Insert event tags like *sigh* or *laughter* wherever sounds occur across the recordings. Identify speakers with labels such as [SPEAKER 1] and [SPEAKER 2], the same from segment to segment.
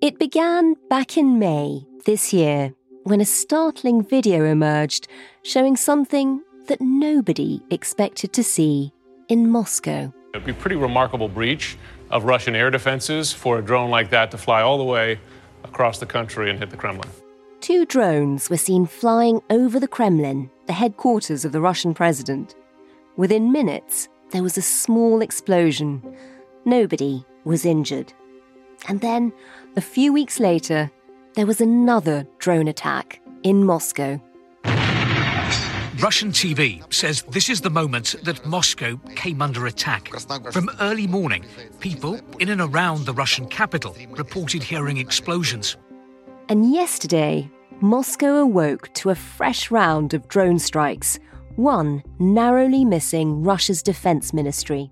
[SPEAKER 1] It began back in May this year when a startling video emerged showing something that nobody expected to see in Moscow.
[SPEAKER 2] It'd be a pretty remarkable breach of Russian air defenses for a drone like that to fly all the way across the country and hit the Kremlin.
[SPEAKER 1] Two drones were seen flying over the Kremlin, the headquarters of the Russian president. Within minutes, there was a small explosion. Nobody was injured. And then, a few weeks later, there was another drone attack in Moscow.
[SPEAKER 3] Russian TV says this is the moment that Moscow came under attack. From early morning, people in and around the Russian capital reported hearing explosions.
[SPEAKER 1] And yesterday, Moscow awoke to a fresh round of drone strikes, one narrowly missing Russia's defense ministry.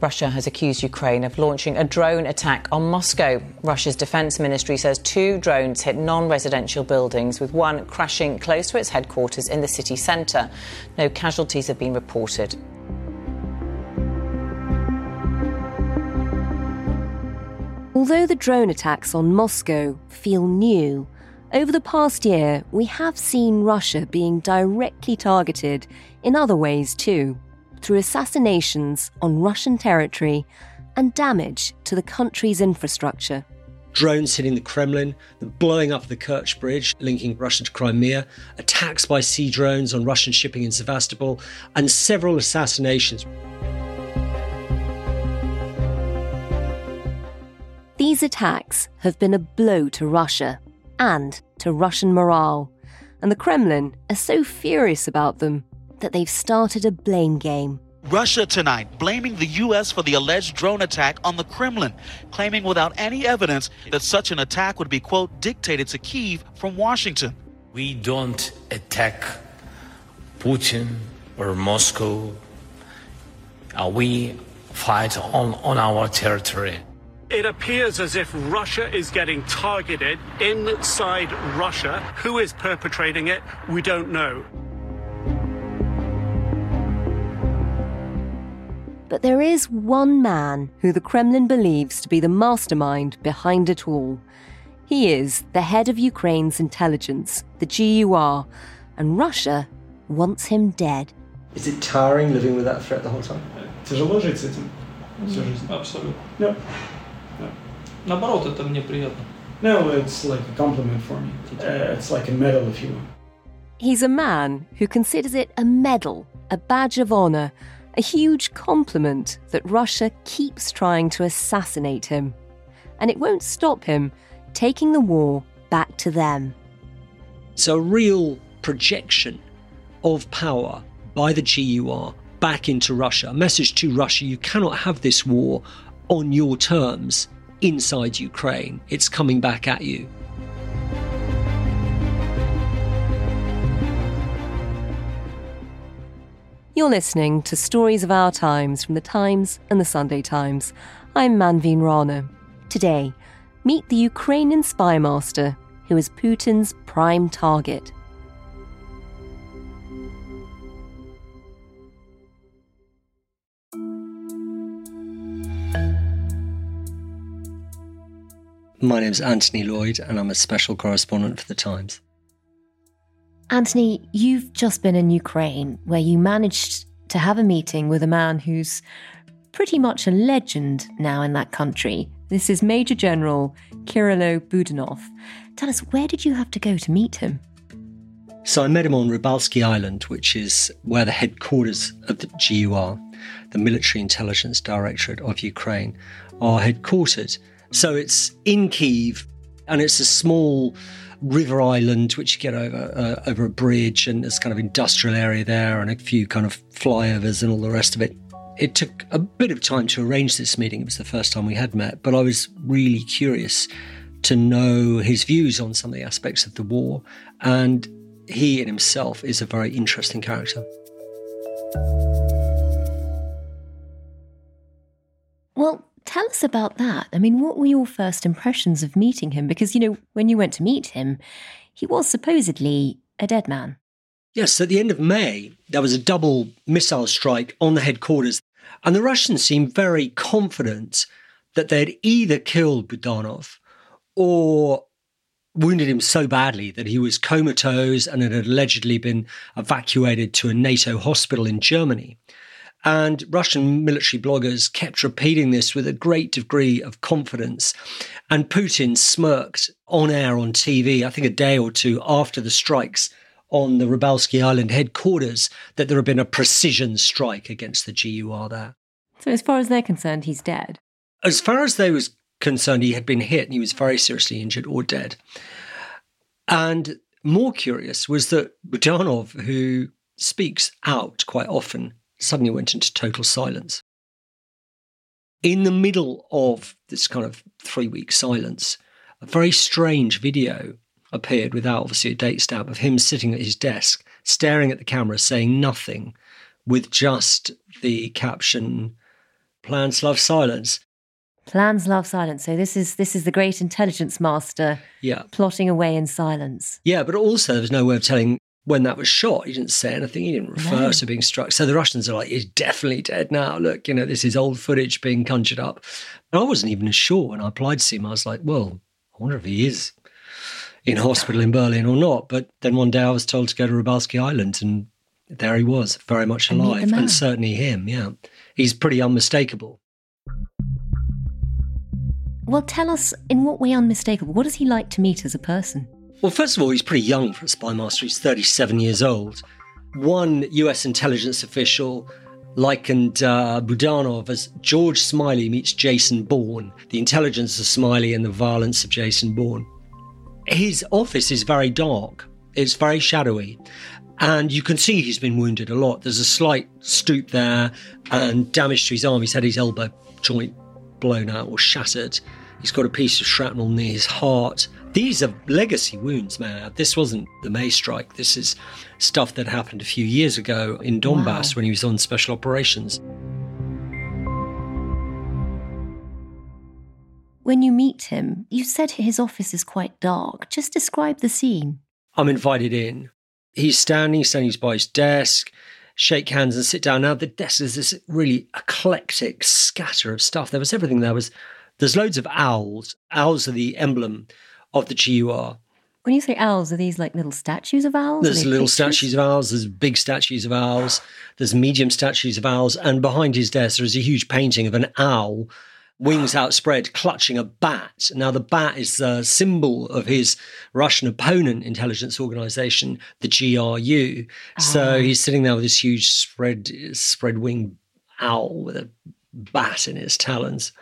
[SPEAKER 4] Russia has accused Ukraine of launching a drone attack on Moscow. Russia's defense ministry says two drones hit non residential buildings, with one crashing close to its headquarters in the city centre. No casualties have been reported.
[SPEAKER 1] Although the drone attacks on Moscow feel new, over the past year we have seen Russia being directly targeted in other ways too, through assassinations on Russian territory and damage to the country's infrastructure.
[SPEAKER 5] Drones hitting the Kremlin, the blowing up of the Kerch Bridge linking Russia to Crimea, attacks by sea drones on Russian shipping in Sevastopol, and several assassinations.
[SPEAKER 1] These attacks have been a blow to Russia and to Russian morale, and the Kremlin are so furious about them that they've started a blame game.
[SPEAKER 6] Russia tonight blaming the U.S. for the alleged drone attack on the Kremlin, claiming without any evidence that such an attack would be, quote, dictated to Kiev from Washington.
[SPEAKER 7] We don't attack Putin or Moscow. Uh, we fight on, on our territory.
[SPEAKER 8] It appears as if Russia is getting targeted inside Russia. Who is perpetrating it? We don't know.
[SPEAKER 1] But there is one man who the Kremlin believes to be the mastermind behind it all. He is the head of Ukraine's intelligence, the GUR, and Russia wants him dead.
[SPEAKER 5] Is it tiring living with that threat the whole time?
[SPEAKER 9] Тяжело жить с этим всю жизнь?
[SPEAKER 10] Абсолютно.
[SPEAKER 9] No.
[SPEAKER 10] No. Наоборот, это мне приятно.
[SPEAKER 9] No, it's like a compliment for me. Uh, it's like a medal, if you will.
[SPEAKER 1] He's a man who considers it a medal, a badge of honour, a huge compliment that Russia keeps trying to assassinate him. And it won't stop him taking the war back to them.
[SPEAKER 5] It's a real projection of power by the GUR back into Russia. A message to Russia you cannot have this war on your terms inside Ukraine. It's coming back at you.
[SPEAKER 1] You're listening to Stories of Our Times from The Times and The Sunday Times. I'm Manveen Rana. Today, meet the Ukrainian spy master who is Putin's prime target.
[SPEAKER 5] My name's Anthony Loyd, and I'm a special correspondent for The Times.
[SPEAKER 1] Anthony, you've just been in Ukraine where you managed to have a meeting with a man who's pretty much a legend now in that country. This is Major General Kyrylo Budanov. Tell us, where did you have to go to meet him?
[SPEAKER 5] So I met him on Rybalsky Island, which is where the headquarters of the GUR, the Military Intelligence Directorate of Ukraine, are headquartered. So it's in Kiev, And it's a small river island which you get over uh, over a bridge, and there's kind of industrial area there, and a few kind of flyovers and all the rest of it. It took a bit of time to arrange this meeting. It was the first time we had met, but I was really curious to know his views on some of the aspects of the war, and he in himself is a very interesting character.
[SPEAKER 11] Tell us about that. I mean, what were your first impressions of meeting him? Because, you know, when you went to meet him, he was supposedly a dead man.
[SPEAKER 5] Yes, at the end of May, there was a double missile strike on the headquarters, and the Russians seemed very confident that they'd either killed Budanov or wounded him so badly that he was comatose and had allegedly been evacuated to a NATO hospital in Germany. And Russian military bloggers kept repeating this with a great degree of confidence. And Putin smirked on air on TV, I think a day or two after the strikes on the Rybalsky Island headquarters, that there had been a precision strike against the GUR there.
[SPEAKER 11] So, as far as they're concerned, he's dead.
[SPEAKER 5] As far as they was concerned, he had been hit and he was very seriously injured or dead. And more curious was that Budanov, who speaks out quite often, suddenly went into total silence. In the middle of this kind of three week silence, a very strange video appeared without obviously a date stamp of him sitting at his desk, staring at the camera, saying nothing, with just the caption, Plans love silence.
[SPEAKER 11] Plans love silence. So this is this is the great intelligence master
[SPEAKER 5] Yeah.
[SPEAKER 11] plotting away in silence.
[SPEAKER 5] Yeah, but also there was no way of telling when that was shot. He didn't say anything. He didn't refer
[SPEAKER 11] No.
[SPEAKER 5] to being struck. So the Russians are like, he's definitely dead now. Look, you know, this is old footage being conjured up. And I wasn't even sure when I applied to see him. I was like, well, I wonder if he is in hospital in Berlin or not. But then one day I was told to go to Rybalsky Island and there he was, very much
[SPEAKER 11] And meet the
[SPEAKER 5] alive. And certainly him, yeah. He's pretty unmistakable.
[SPEAKER 11] Well, tell us in what way unmistakable. What is he like to meet as a person?
[SPEAKER 5] Well, first of all, he's pretty young for a spy master. He's 37 years old. One US intelligence official likened uh, Budanov as George Smiley meets Jason Bourne, the intelligence of Smiley and the violence of Jason Bourne. His office is very dark, it's very shadowy, and you can see he's been wounded a lot. There's a slight stoop there and damage to his arm. He's had his elbow joint blown out or shattered. He's got a piece of shrapnel near his heart. These are legacy wounds, man. This wasn't the May strike. This is stuff that happened a few years ago in Donbass
[SPEAKER 11] Wow.
[SPEAKER 5] when he was on special operations.
[SPEAKER 11] When you meet him, you said his office is quite dark. Just describe the scene.
[SPEAKER 5] I'm invited in. He's standing, standing by his desk, shake hands and sit down. Now the desk is this really eclectic scatter of stuff. There was everything. There was there's loads of owls. Owls are the emblem of the GUR.
[SPEAKER 11] When you say owls, are these like little statues of owls?
[SPEAKER 5] There's little
[SPEAKER 11] pictures?
[SPEAKER 5] statues of owls, there's big statues of owls, there's medium statues of owls, and behind his desk there is a huge painting of an owl, wings outspread, clutching a bat. Now, the bat is the symbol of his Russian opponent intelligence organization, the GRU. So ah. he's sitting there with this huge spread spread wing owl with a bat in its talons.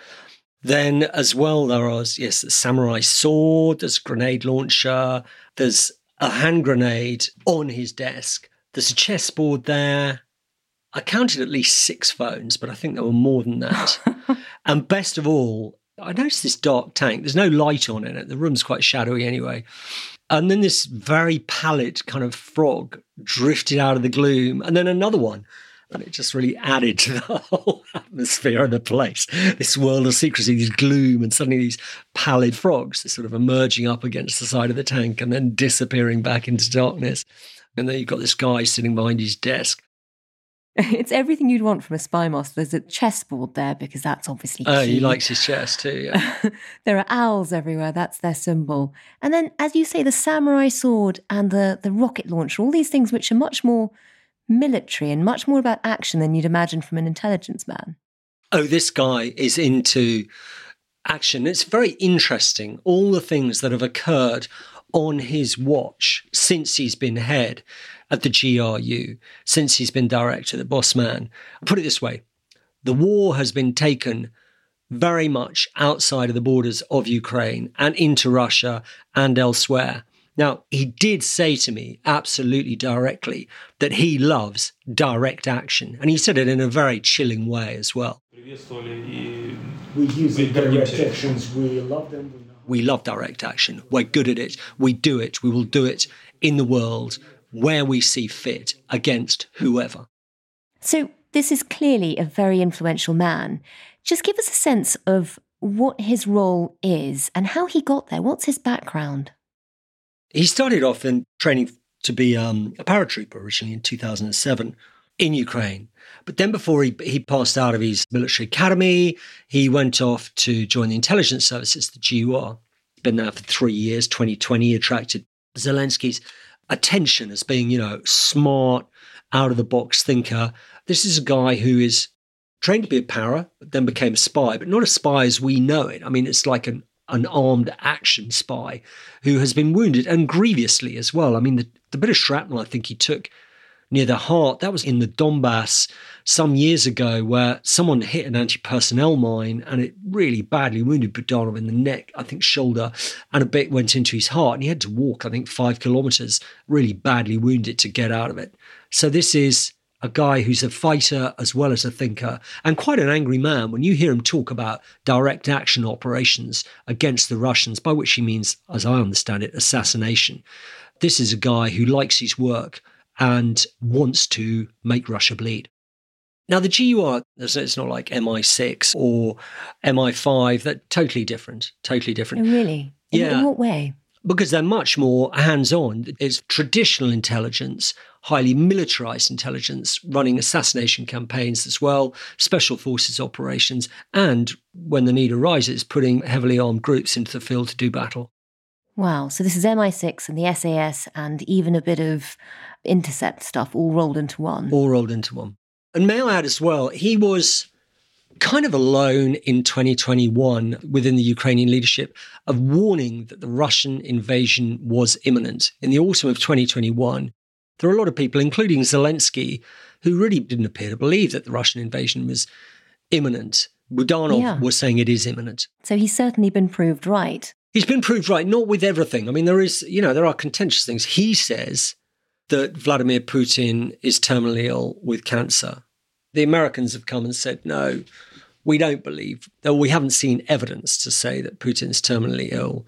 [SPEAKER 5] Then, as well, there was yes, a samurai sword. There's a grenade launcher. There's a hand grenade on his desk. There's a chessboard there. I counted at least six phones, but I think there were more than that. *laughs* and best of all, I noticed this dark tank. There's no light on in it. The room's quite shadowy anyway. And then this very pallid kind of frog drifted out of the gloom, and then another one. And it just really added to the *laughs* whole atmosphere of the place. This world of secrecy, this gloom, and suddenly these pallid frogs, sort of emerging up against the side of the tank and then disappearing back into darkness. And then you've got this guy sitting behind his desk. *laughs*
[SPEAKER 11] It's everything you'd want from a spy master. There's a chessboard there because that's obviously
[SPEAKER 5] Oh, he likes his chess too, yeah. *laughs*
[SPEAKER 11] there are owls everywhere. That's their symbol. And then, as you say, the samurai sword and the, the rocket launcher, all these things which are much more military and much more about action than you'd imagine from an intelligence man.
[SPEAKER 5] oh, this guy is into action. It's very interesting, all the things that have occurred on his watch since he's been head at the GRU, since he's been director, the boss man. Put it this way the war has been taken very much outside of the borders of Ukraine and into Russia and elsewhere. Now, he did say to me absolutely directly that he loves direct action. And he said it in a very chilling way as well.
[SPEAKER 8] We use the direct actions, we love them. We,
[SPEAKER 5] we love direct action. We're good at it. We do it. We will do it in the world where we see fit against whoever.
[SPEAKER 11] So, this is clearly a very influential man. Just give us a sense of what his role is and how he got there. What's his background?
[SPEAKER 5] He started off in training to be um, a paratrooper originally in 2007 in Ukraine. But then before he, he passed out of his military academy, he went off to join the intelligence services, the GUR. Been there for three years, 2020, attracted Zelensky's attention as being, you know, smart, out of the box thinker. This is a guy who is trained to be a para, but then became a spy, but not a spy as we know it. I mean, it's like an an armed action spy who has been wounded and grievously as well. I mean, the, the bit of shrapnel I think he took near the heart, that was in the Donbass some years ago where someone hit an anti personnel mine and it really badly wounded Budanov in the neck, I think shoulder, and a bit went into his heart. And he had to walk, I think, five kilometers, really badly wounded to get out of it. So this is a guy who's a fighter as well as a thinker and quite an angry man. When you hear him talk about direct action operations against the Russians, by which he means, as I understand it, assassination, this is a guy who likes his work and wants to make Russia bleed. Now, the GUR, it's not like MI6 or MI5, they're totally different, totally different.
[SPEAKER 11] Oh, really? In,
[SPEAKER 5] yeah.
[SPEAKER 11] In what way?
[SPEAKER 5] Because they're much more hands on. It's traditional intelligence highly militarized intelligence, running assassination campaigns as well, special forces operations, and when the need arises, putting heavily armed groups into the field to do battle.
[SPEAKER 11] Wow. So this is MI6 and the SAS and even a bit of intercept stuff all rolled into one.
[SPEAKER 5] All rolled into one. And may I add as well, he was kind of alone in 2021 within the Ukrainian leadership of warning that the Russian invasion was imminent. In the autumn of 2021, there are a lot of people, including Zelensky, who really didn't appear to believe that the Russian invasion was imminent. Budanov yeah. was saying it is imminent.
[SPEAKER 11] So he's certainly been proved right.
[SPEAKER 5] He's been proved right, not with everything. I mean, there is, you know, there are contentious things. He says that Vladimir Putin is terminally ill with cancer. The Americans have come and said, no, we don't believe, though we haven't seen evidence to say that Putin's terminally ill.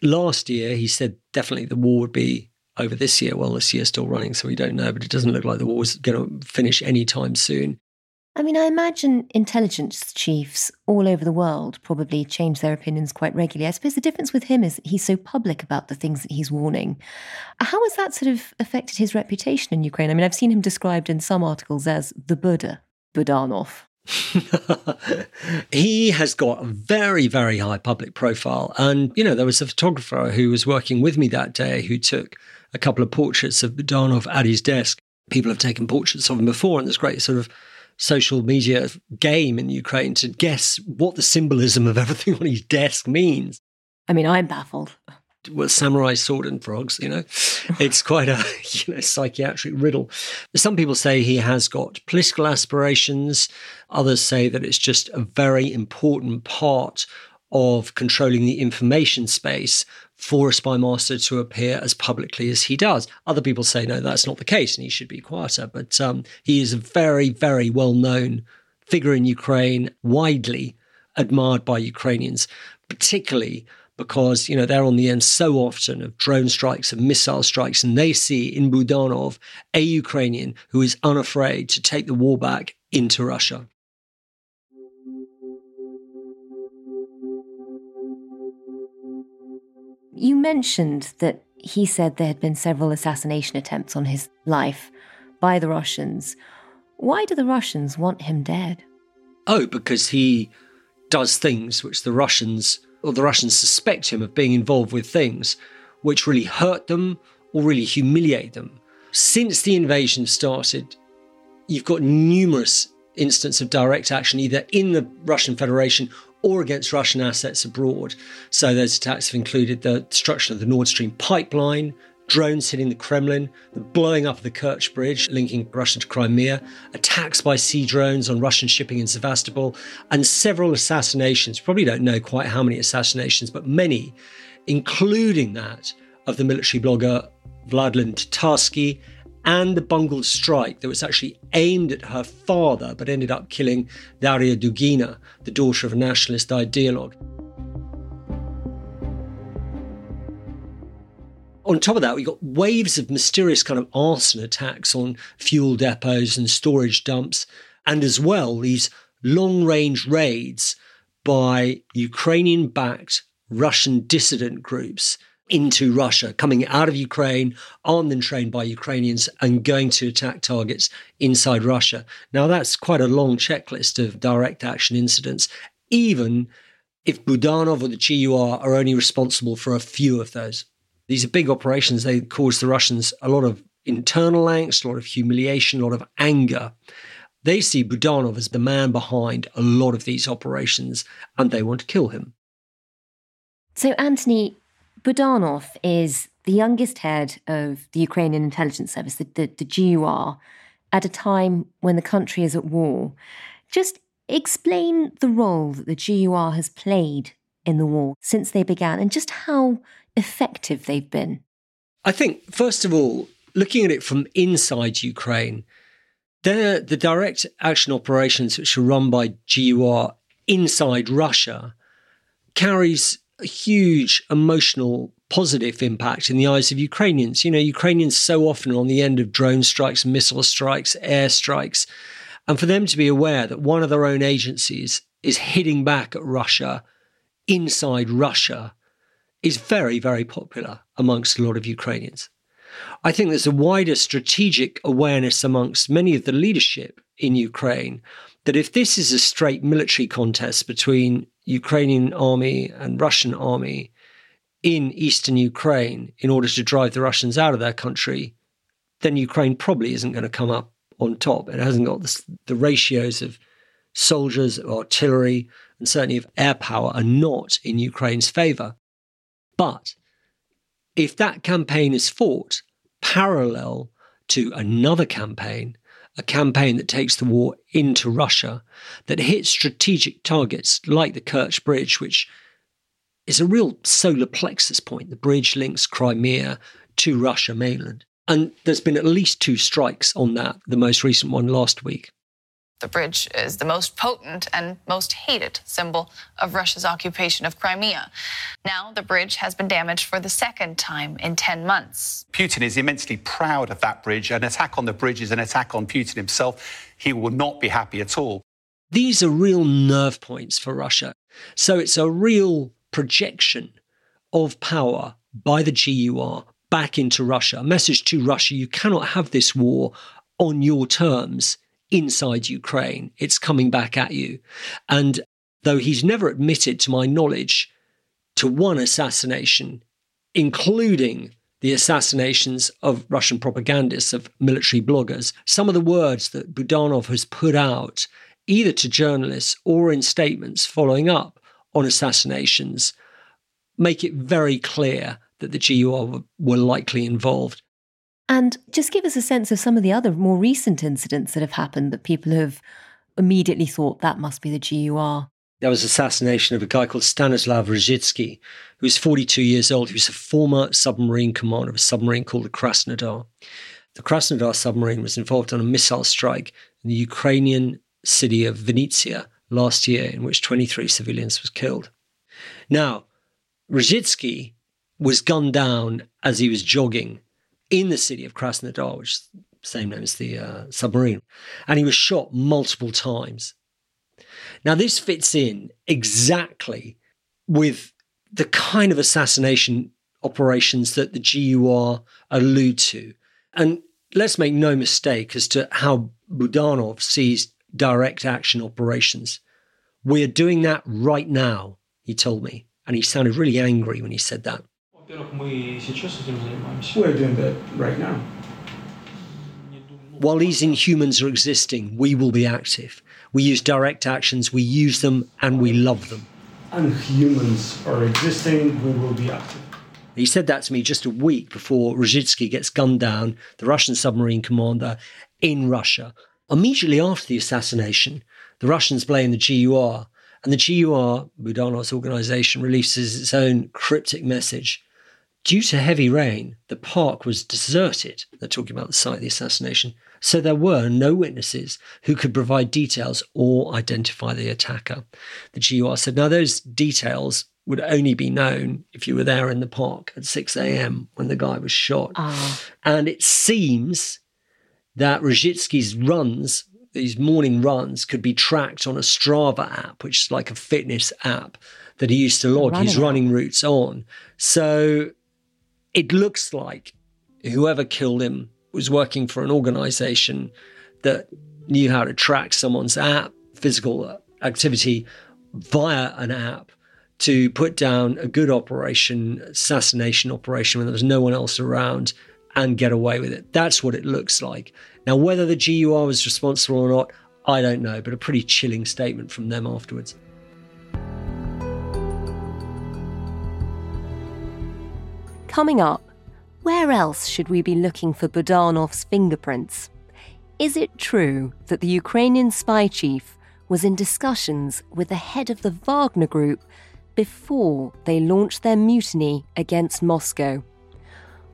[SPEAKER 5] Last year, he said definitely the war would be over this year. Well, this year's still running, so we don't know, but it doesn't look like the war's going to finish anytime soon.
[SPEAKER 11] I mean, I imagine intelligence chiefs all over the world probably change their opinions quite regularly. I suppose the difference with him is he's so public about the things that he's warning. How has that sort of affected his reputation in Ukraine? I mean, I've seen him described in some articles as the Buddha, Budanov. *laughs*
[SPEAKER 5] he has got a very, very high public profile. And, you know, there was a photographer who was working with me that day who took a couple of portraits of Budanov at his desk. People have taken portraits of him before, and there's great sort of social media game in Ukraine to guess what the symbolism of everything on his desk means.
[SPEAKER 11] I mean, I'm baffled.
[SPEAKER 5] Well, samurai sword and frogs, you know, it's quite a *laughs* you know psychiatric riddle. Some people say he has got political aspirations. Others say that it's just a very important part of controlling the information space for a spy master to appear as publicly as he does. Other people say, no, that's not the case and he should be quieter. But um, he is a very, very well known figure in Ukraine, widely admired by Ukrainians, particularly because you know they're on the end so often of drone strikes and missile strikes, and they see in Budanov a Ukrainian who is unafraid to take the war back into Russia.
[SPEAKER 11] You mentioned that he said there had been several assassination attempts on his life by the Russians. Why do the Russians want him dead?
[SPEAKER 5] Oh, because he does things which the Russians or the Russians suspect him of being involved with things which really hurt them or really humiliate them. Since the invasion started, you've got numerous instances of direct action either in the Russian Federation or against Russian assets abroad. So those attacks have included the destruction of the Nord Stream pipeline drones hitting the Kremlin, the blowing up of the Kerch Bridge linking Russia to Crimea, attacks by sea drones on Russian shipping in Sevastopol, and several assassinations. Probably don't know quite how many assassinations, but many, including that of the military blogger Vladlen Tatarsky and the bungled strike that was actually aimed at her father but ended up killing Daria Dugina, the daughter of a nationalist ideologue. on top of that, we got waves of mysterious kind of arson attacks on fuel depots and storage dumps, and as well these long range raids by Ukrainian backed Russian dissident groups into Russia, coming out of Ukraine, armed and trained by Ukrainians, and going to attack targets inside Russia. Now, that's quite a long checklist of direct action incidents, even if Budanov or the GUR are only responsible for a few of those. These are big operations. They cause the Russians a lot of internal angst, a lot of humiliation, a lot of anger. They see Budanov as the man behind a lot of these operations and they want to kill him.
[SPEAKER 11] So, Anthony, Budanov is the youngest head of the Ukrainian intelligence service, the, the, the GUR, at a time when the country is at war. Just explain the role that the GUR has played in the war since they began and just how effective they've been?
[SPEAKER 5] I think, first of all, looking at it from inside Ukraine, the direct action operations which are run by GUR inside Russia carries a huge emotional positive impact in the eyes of Ukrainians. You know, Ukrainians so often are on the end of drone strikes, missile strikes, air strikes, and for them to be aware that one of their own agencies is hitting back at Russia inside Russia is very, very popular amongst a lot of Ukrainians. I think there's a wider strategic awareness amongst many of the leadership in Ukraine that if this is a straight military contest between Ukrainian army and Russian army in eastern Ukraine in order to drive the Russians out of their country, then Ukraine probably isn't going to come up on top. It hasn't got the, ratios of soldiers, artillery, and certainly of air power are not in Ukraine's favor. But if that campaign is fought parallel to another campaign, a campaign that takes the war into Russia, that hits strategic targets like the Kerch Bridge, which is a real solar plexus point. The bridge links Crimea to Russia mainland. And there's been at least two strikes on that, the most recent one last week.
[SPEAKER 12] The bridge is the most potent and most hated symbol of Russia's occupation of Crimea. Now, the bridge has been damaged for the second time in 10 months.
[SPEAKER 13] Putin is immensely proud of that bridge. An attack on the bridge is an attack on Putin himself. He will not be happy at all.
[SPEAKER 5] These are real nerve points for Russia. So it's a real projection of power by the GUR back into Russia. A message to Russia you cannot have this war on your terms inside Ukraine. It's coming back at you. And though he's never admitted, to my knowledge, to one assassination, including the assassinations of Russian propagandists, of military bloggers, some of the words that Budanov has put out, either to journalists or in statements following up on assassinations, make it very clear that the GUR were likely involved.
[SPEAKER 11] And just give us a sense of some of the other more recent incidents that have happened that people have immediately thought that must be the GUR.
[SPEAKER 5] There was assassination of a guy called Stanislav Rozhitsky, who was 42 years old. He was a former submarine commander of a submarine called the Krasnodar. The Krasnodar submarine was involved in a missile strike in the Ukrainian city of Vinnytsia last year, in which 23 civilians was killed. Now, Rozhitsky was gunned down as he was jogging in the city of Krasnodar, which is the same name as the uh, submarine, and he was shot multiple times. Now, this fits in exactly with the kind of assassination operations that the GUR allude to. And let's make no mistake as to how Budanov sees direct action operations. We're doing that right now, he told me. And he sounded really angry when he said that.
[SPEAKER 8] We're doing that right now.
[SPEAKER 5] While these inhumans are existing, we will be active. We use direct actions, we use them, and we love them.
[SPEAKER 8] And humans are existing, we will be active.
[SPEAKER 5] He said that to me just a week before Rozhitsky gets gunned down, the Russian submarine commander in Russia. Immediately after the assassination, the Russians blame the GUR, and the GUR, Budanov's organization, releases its own cryptic message. Due to heavy rain, the park was deserted. They're talking about the site of the assassination. So there were no witnesses who could provide details or identify the attacker. The GUR said, now those details would only be known if you were there in the park at 6 a.m. when the guy was shot.
[SPEAKER 11] Ah.
[SPEAKER 5] And it seems that Rozhitsky's runs, these morning runs, could be tracked on a Strava app, which is like a fitness app that he used to log his
[SPEAKER 11] running
[SPEAKER 5] running routes on. So it looks like whoever killed him was working for an organization that knew how to track someone's app, physical activity via an app to put down a good operation, assassination operation when there was no one else around and get away with it. That's what it looks like. Now, whether the GUR was responsible or not, I don't know, but a pretty chilling statement from them afterwards.
[SPEAKER 11] Coming up, where else should we be looking for Budanov's fingerprints? Is it true that the Ukrainian spy chief was in discussions with the head of the Wagner Group before they launched their mutiny against Moscow?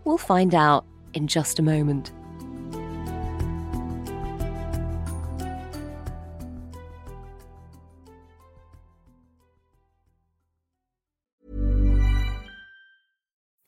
[SPEAKER 11] We'll find out in just a moment.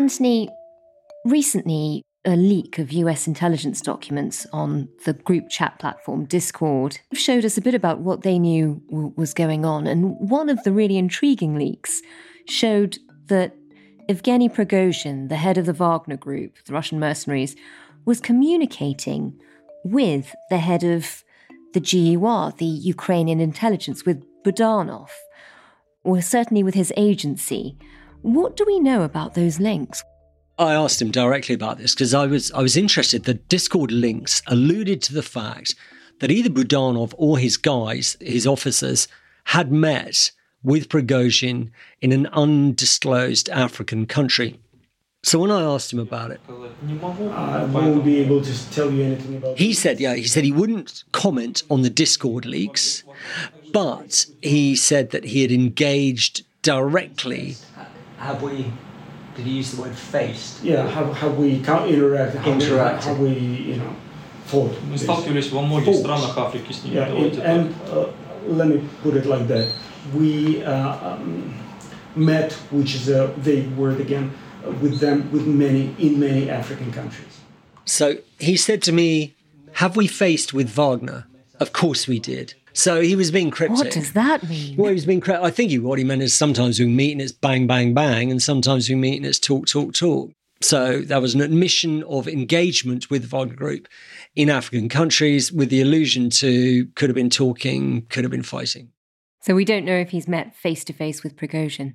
[SPEAKER 11] Anthony, recently a leak of US intelligence documents on the group chat platform Discord showed us a bit about what they knew w- was going on. And one of the really intriguing leaks showed that Evgeny Prigozhin, the head of the Wagner Group, the Russian mercenaries, was communicating with the head of the GUR, the Ukrainian intelligence, with Budanov, or certainly with his agency. What do we know about those links?
[SPEAKER 5] I asked him directly about this because I was I was interested. The Discord links alluded to the fact that either Budanov or his guys, his officers, had met with Prigozhin in an undisclosed African country. So when I asked him about it,
[SPEAKER 8] I won't be able to tell you anything about
[SPEAKER 5] he said, yeah, he said he wouldn't comment on the Discord leaks, but he said that he had engaged directly Have we? Did he use the word faced?
[SPEAKER 8] Yeah, how, how we can interact, how,
[SPEAKER 5] Interacted.
[SPEAKER 8] We, how we, you know, fought.
[SPEAKER 10] Мы сталкивались во многих
[SPEAKER 8] Fought.
[SPEAKER 10] странах Африки с ними.
[SPEAKER 8] Yeah,
[SPEAKER 10] Давайте
[SPEAKER 8] it-
[SPEAKER 10] так.
[SPEAKER 8] and uh, let me put it like that. We uh, um, met, which is a vague word again, uh, with them with many in many African countries.
[SPEAKER 5] So he said to me, Have we faced with Wagner? Of course we did. So he was being cryptic.
[SPEAKER 11] What does that mean?
[SPEAKER 5] Well, he was being cryptic. I think he, what he meant is sometimes we meet and it's bang, bang, bang, and sometimes we meet and it's talk, talk, talk. So that was an admission of engagement with the Wagner Group in African countries with the allusion to could have been talking, could have been fighting.
[SPEAKER 11] So we don't know if he's met face to face with Prigozhin.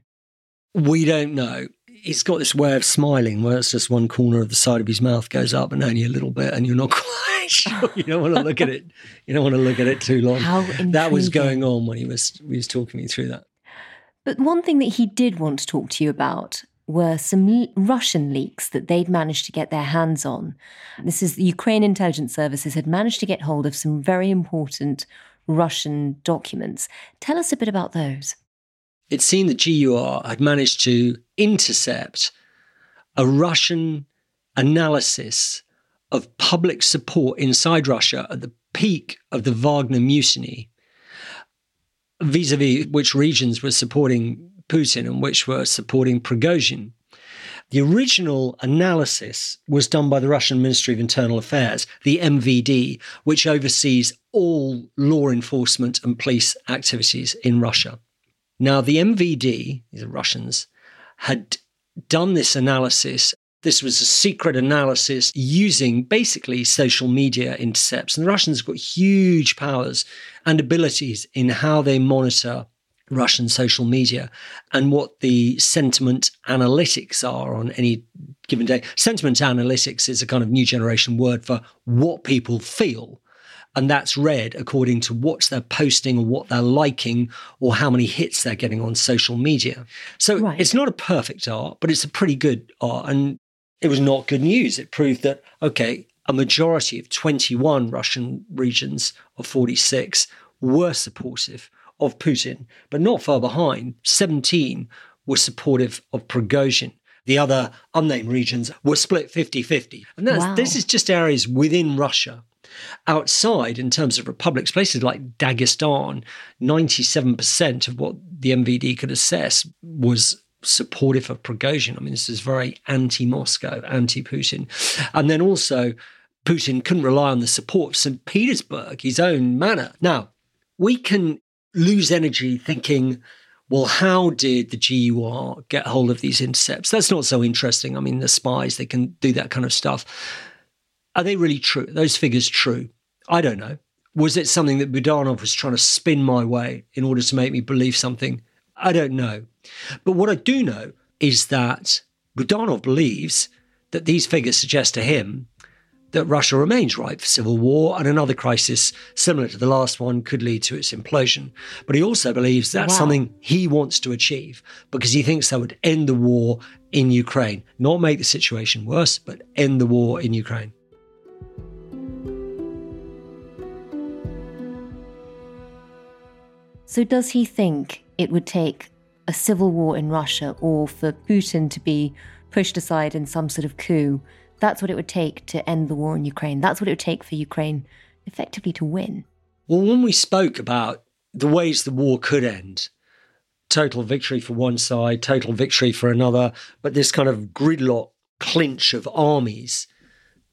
[SPEAKER 5] We don't know. He's got this way of smiling where it's just one corner of the side of his mouth goes up and only a little bit, and you're not *laughs* quite sure. You don't want to look at it. You don't want to look at it too long.
[SPEAKER 11] How
[SPEAKER 5] that was going on when he was he was talking me through that.
[SPEAKER 11] But one thing that he did want to talk to you about were some l- Russian leaks that they'd managed to get their hands on. This is the Ukraine intelligence services had managed to get hold of some very important Russian documents. Tell us a bit about those.
[SPEAKER 5] It seemed that GUR had managed to intercept a Russian analysis of public support inside Russia at the peak of the Wagner mutiny, vis a vis which regions were supporting Putin and which were supporting Prigozhin. The original analysis was done by the Russian Ministry of Internal Affairs, the MVD, which oversees all law enforcement and police activities in Russia. Now, the MVD, these are Russians, had done this analysis. This was a secret analysis using basically social media intercepts. And the Russians have got huge powers and abilities in how they monitor Russian social media and what the sentiment analytics are on any given day. Sentiment analytics is a kind of new generation word for what people feel. And that's read according to what they're posting or what they're liking or how many hits they're getting on social media. So right. it's not a perfect art, but it's a pretty good art. And it was not good news. It proved that, okay, a majority of 21 Russian regions of 46 were supportive of Putin, but not far behind. 17 were supportive of Prigozhin. The other unnamed regions were split 50 50. And that's, wow. this is just areas within Russia. Outside, in terms of republics, places like Dagestan, 97% of what the MVD could assess was supportive of Prigozhin. I mean, this is very anti Moscow, anti Putin. And then also, Putin couldn't rely on the support of St. Petersburg, his own manor. Now, we can lose energy thinking, well, how did the GUR get hold of these intercepts? That's not so interesting. I mean, the spies, they can do that kind of stuff. Are they really true? Are those figures true? I don't know. Was it something that Budanov was trying to spin my way in order to make me believe something? I don't know. But what I do know is that Budanov believes that these figures suggest to him that Russia remains ripe for civil war and another crisis similar to the last one could lead to its implosion. But he also believes that's wow. something he wants to achieve because he thinks that would end the war in Ukraine, not make the situation worse, but end the war in Ukraine.
[SPEAKER 11] So, does he think it would take a civil war in Russia or for Putin to be pushed aside in some sort of coup that's what it would take to end the war in Ukraine. That's what it would take for Ukraine effectively to win.
[SPEAKER 5] Well, when we spoke about the ways the war could end, total victory for one side, total victory for another, but this kind of gridlock clinch of armies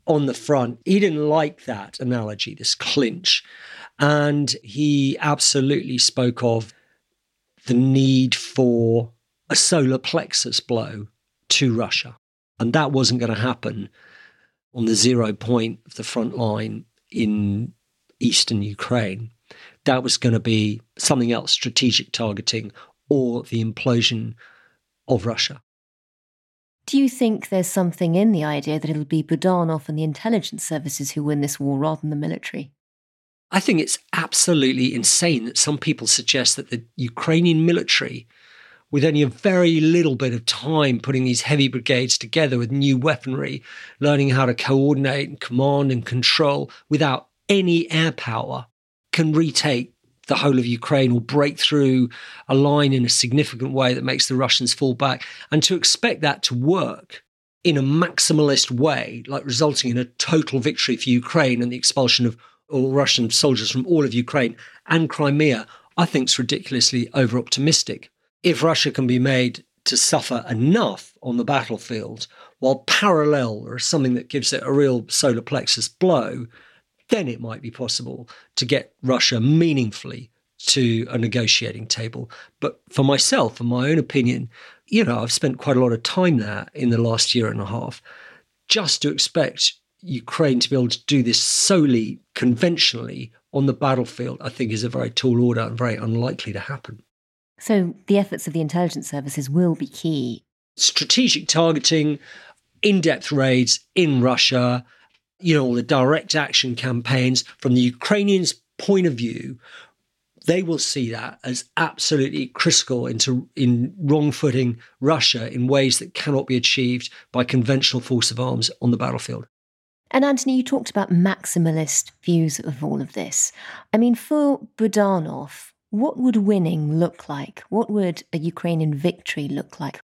[SPEAKER 5] on the front, he didn't like that analogy, this clinch. And he absolutely spoke of the need for a solar plexus blow to Russia. And that wasn't going to happen on the zero point of the front line in eastern Ukraine. That was going to be something else, strategic targeting or the implosion of Russia.
[SPEAKER 11] Do you think there's something in the idea that it'll be Budanov and the intelligence services who win this war rather than the military?
[SPEAKER 5] I think it's absolutely insane that some people suggest that the Ukrainian military with only a very little bit of time putting these heavy brigades together with new weaponry, learning how to coordinate and command and control without any air power, can retake the whole of Ukraine or break through a line in a significant way that makes the Russians fall back. And to expect that to work in a maximalist way, like resulting in a total victory for Ukraine and the expulsion of all Russian soldiers from all of Ukraine and Crimea, I think is ridiculously over optimistic if Russia can be made to suffer enough on the battlefield while parallel or something that gives it a real solar plexus blow, then it might be possible to get Russia meaningfully to a negotiating table. But for myself, in my own opinion, you know, I've spent quite a lot of time there in the last year and a half. Just to expect Ukraine to be able to do this solely conventionally on the battlefield, I think is a very tall order and very unlikely to happen.
[SPEAKER 11] So the efforts of the intelligence services will be key.
[SPEAKER 5] Strategic targeting, in depth raids in Russia, you know, all the direct action campaigns from the Ukrainians' point of view, they will see that as absolutely critical into in wrong footing Russia in ways that cannot be achieved by conventional force of arms on the battlefield.
[SPEAKER 11] And Anthony, you talked about maximalist views of all of this. I mean, for Budanov, what would winning look like? What would a Ukrainian victory look like?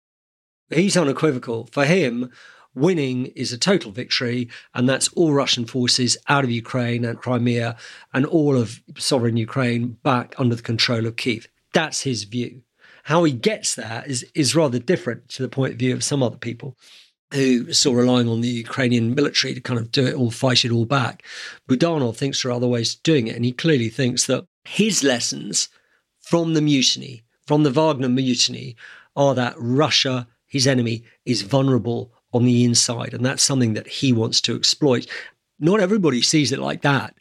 [SPEAKER 5] He's unequivocal. For him, winning is a total victory, and that's all Russian forces out of Ukraine and Crimea and all of sovereign Ukraine back under the control of Kiev. That's his view. How he gets there is, is rather different to the point of view of some other people who are still relying on the Ukrainian military to kind of do it all, fight it all back. Budanov thinks there are other ways of doing it, and he clearly thinks that his lessons from the mutiny, from the Wagner mutiny, are that Russia, his enemy, is vulnerable on the inside, and that's something that he wants to exploit. Not everybody sees it like that.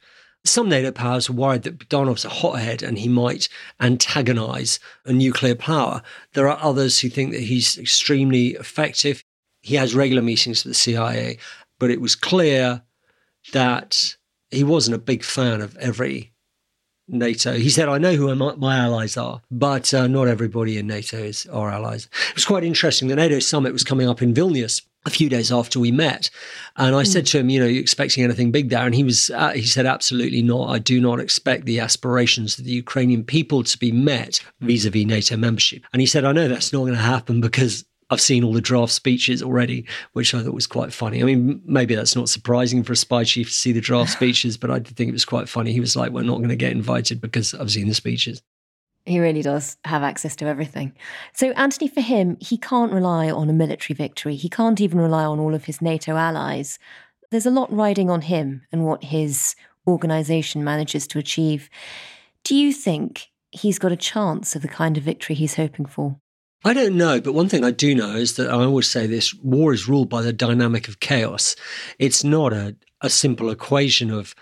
[SPEAKER 5] Some NATO powers are worried that Budanov's a hothead and he might antagonize a nuclear power. There are others who think that he's extremely effective. He has regular meetings with the CIA, but it was clear that he wasn't a big fan of every NATO. He said, I know who my, allies are, but uh, not everybody in NATO is our allies. It was quite interesting. The NATO summit was coming up in Vilnius a few days after we met. And I mm. said to him, you know, you expecting anything big there? And he was, uh, he said, absolutely not. I do not expect the aspirations of the Ukrainian people to be met vis-a-vis NATO membership. And he said, I know that's not going to happen because I've seen all the draft speeches already, which I thought was quite funny. I mean, maybe that's not surprising for a spy chief to see the draft *laughs* speeches, but I did think it was quite funny. He was like, "We're not going to get invited because I've seen the speeches."
[SPEAKER 11] He really does have access to everything. So, Anthony, for him, he can't rely on a military victory. He can't even rely on all of his NATO allies. There's a lot riding on him and what his organisation manages to achieve. Do you think he's got a chance of the kind of victory he's hoping for?
[SPEAKER 5] I don't know, but one thing I do know is that I always say this war is ruled by the dynamic of chaos. It's not a, a simple equation of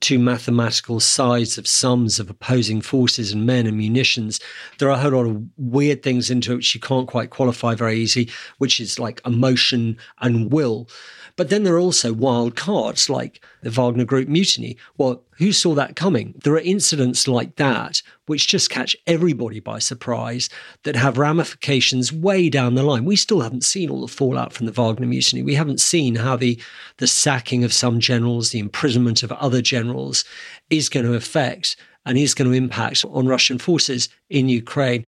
[SPEAKER 5] two mathematical sides of sums of opposing forces and men and munitions. There are a whole lot of weird things into it which you can't quite qualify very easy, which is like emotion and will. But then there are also wild cards like the Wagner Group mutiny. Well, who saw that coming? There are incidents like that which just catch everybody by surprise that have ramifications way down the line. We still haven't seen all the fallout from the Wagner mutiny. We haven't seen how the, the sacking of some generals, the imprisonment of other generals is going to affect and is going to impact on Russian forces in Ukraine.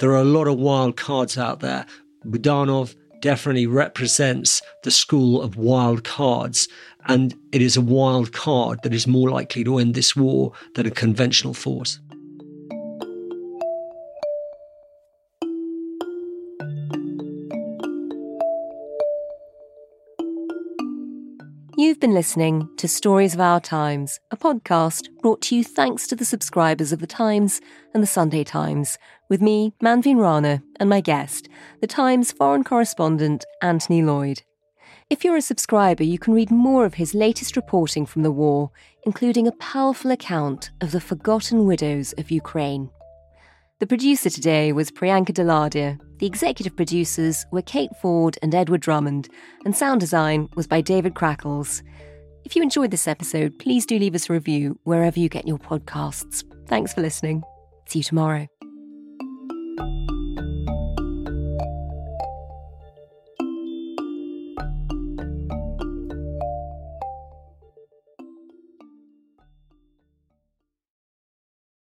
[SPEAKER 5] There are a lot of wild cards out there. Budanov, definitely represents the school of wild cards. And it is a wild card that is more likely to end this war than a conventional force.
[SPEAKER 11] Been listening to Stories of Our Times, a podcast brought to you thanks to the subscribers of The Times and The Sunday Times with me, Manveen Rana, and my guest, the Times foreign correspondent Anthony Loyd. If you're a subscriber, you can read more of his latest reporting from the war, including a powerful account of the forgotten widows of Ukraine. The producer today was Priyanka Deladia. The executive producers were Kate Ford and Edward Drummond, and sound design was by David Crackles. If you enjoyed this episode, please do leave us a review wherever you get your podcasts. Thanks for listening. See you tomorrow.